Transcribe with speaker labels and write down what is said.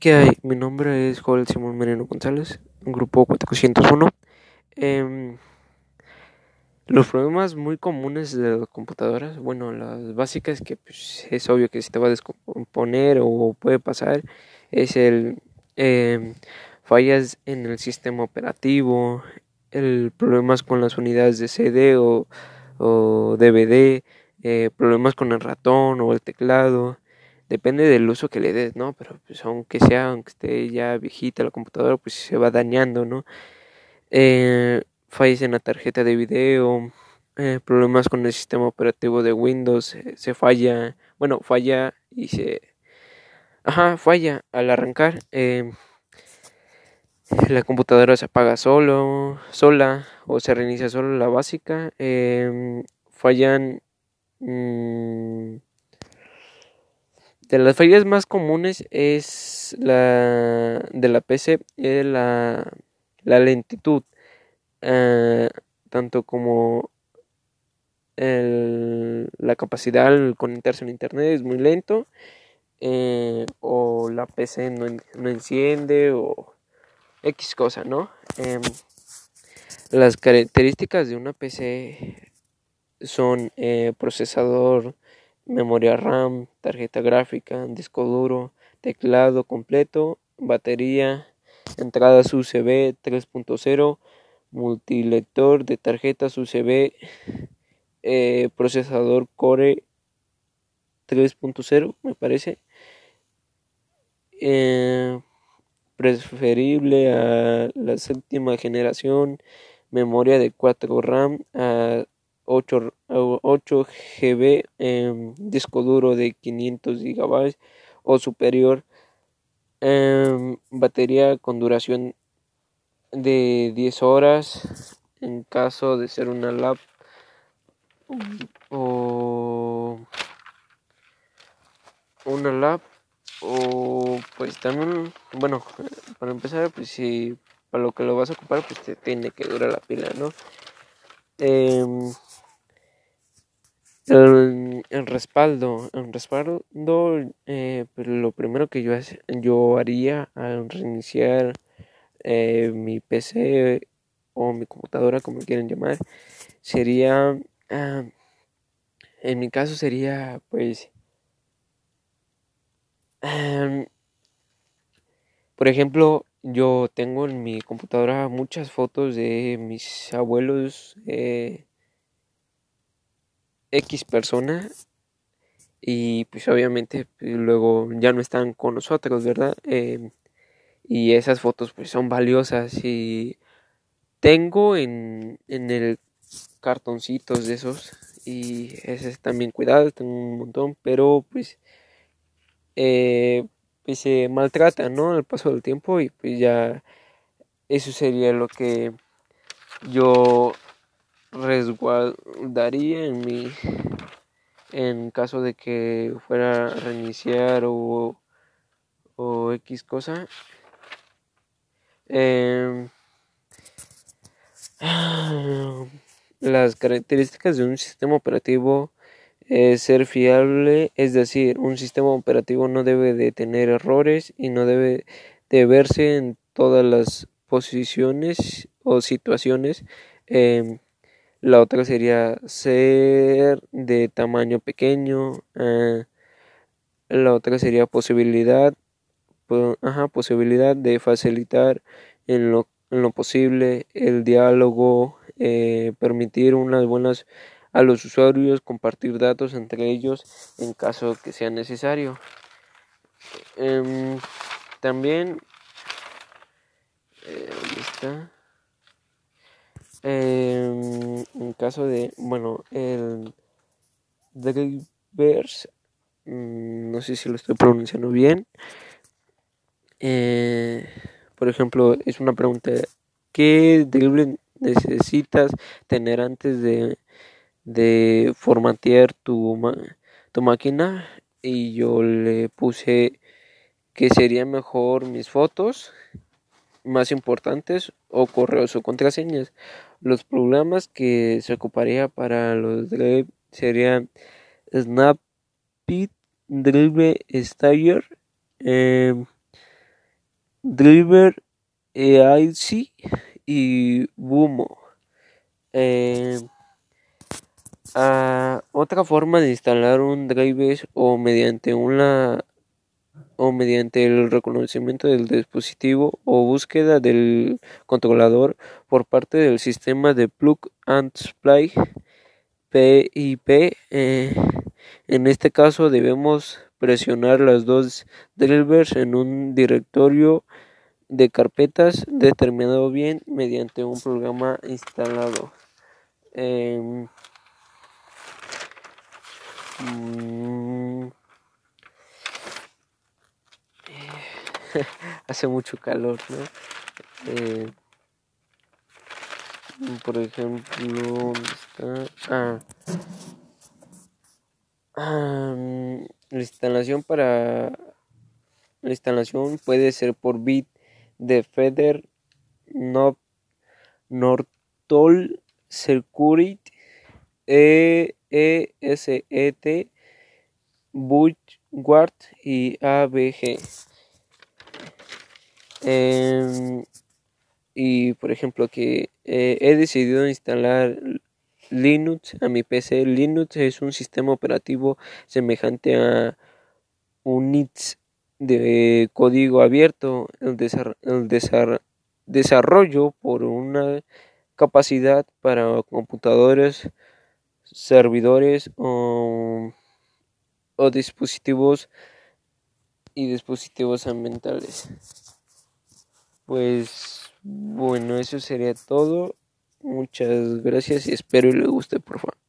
Speaker 1: ¿Qué hay? Mi nombre es Joel Simón Mereno González, grupo 401. Em, los problemas muy comunes de las computadoras, bueno, las básicas que pues, es obvio que se te va a descomponer o puede pasar, es el em, fallas en el sistema operativo, el problemas con las unidades de CD o, o DVD, eh, problemas con el ratón o el teclado depende del uso que le des, ¿no? Pero pues aunque sea, aunque esté ya viejita la computadora, pues se va dañando, ¿no? Eh, fallas en la tarjeta de video, eh, problemas con el sistema operativo de Windows, se falla, bueno, falla y se... Ajá, falla al arrancar. Eh, la computadora se apaga solo, sola o se reinicia solo la básica. Eh, fallan... Mmm, de las fallas más comunes es la de la PC, es la, la lentitud, uh, tanto como la capacidad al conectarse en internet es muy lento, eh, o la PC no, no, enciende, o X cosa, ¿no? Eh, las características de una PC son eh, procesador, memoria RAM, tarjeta gráfica, disco duro, teclado completo, batería, entradas USB 3.0, multilector de tarjetas USB, eh, procesador Core 3.0 me parece, eh, preferible a la séptima generación, memoria de 4 RAM a 8, 8 GB, eh, disco duro de 500 GB o superior, eh, batería con duración de 10 horas en caso de ser una lap o una lap o pues también bueno para empezar pues si para lo que lo vas a ocupar pues te tiene que durar la pila no eh, el, respaldo, el respaldo, eh, pues lo primero que yo, yo haría al reiniciar eh, mi PC o mi computadora, como quieran llamar, sería, ah, en mi caso sería, pues, ah, por ejemplo, yo tengo en mi computadora muchas fotos de mis abuelos. Eh, X persona y pues obviamente pues, luego ya no están con nosotros, ¿verdad? Eh, y esas fotos pues son valiosas y tengo en, en el cartoncitos de esos y ese también cuidado, tengo un montón, pero pues, eh, pues se maltrata, ¿no? Al paso del tiempo y pues ya eso sería lo que yo resguardaría en mi en caso de que fuera a reiniciar o, o X cosa. Eh, las características de un sistema operativo es ser fiable, es decir, un sistema operativo no debe de tener errores y no debe de verse en todas las posiciones o situaciones eh, la otra sería ser de tamaño pequeño. Eh, la otra sería posibilidad, ajá, posibilidad de facilitar en lo, en lo posible el diálogo, eh, permitir unas buenas a los usuarios, compartir datos entre ellos en caso que sea necesario. Eh, también, eh, está? Eh, en caso de, bueno, el drivers, mm, no sé si lo estoy pronunciando bien. Eh, por ejemplo, es una pregunta, ¿qué driver necesitas tener antes de, de formatear tu, tu máquina? Y yo le puse que sería mejor mis fotos más importantes o correos o contraseñas. Los programas que se ocuparía para los Drive serían Snapseed, Drive Stayer, eh, Driver, EIC y Bumo. Eh, otra forma de instalar un driver o mediante una o mediante el reconocimiento del dispositivo o búsqueda del controlador por parte del sistema de plug and play PIP. Eh, en este caso debemos presionar las dos drivers en un directorio de carpetas determinado bien mediante un programa instalado. hace mucho calor, ¿no? Eh, por ejemplo, está? Ah, la instalación para la instalación puede ser por bit de Feder no, Nortol Security E, e S E T Ward y ABG. Em, y por ejemplo que eh, he decidido instalar Linux a mi PC. Linux es un sistema operativo semejante a Unix de código abierto. El, desarrollo por una capacidad para computadores, servidores o dispositivos y dispositivos ambientales. Pues bueno, eso sería todo. Muchas gracias y espero y le guste, por favor.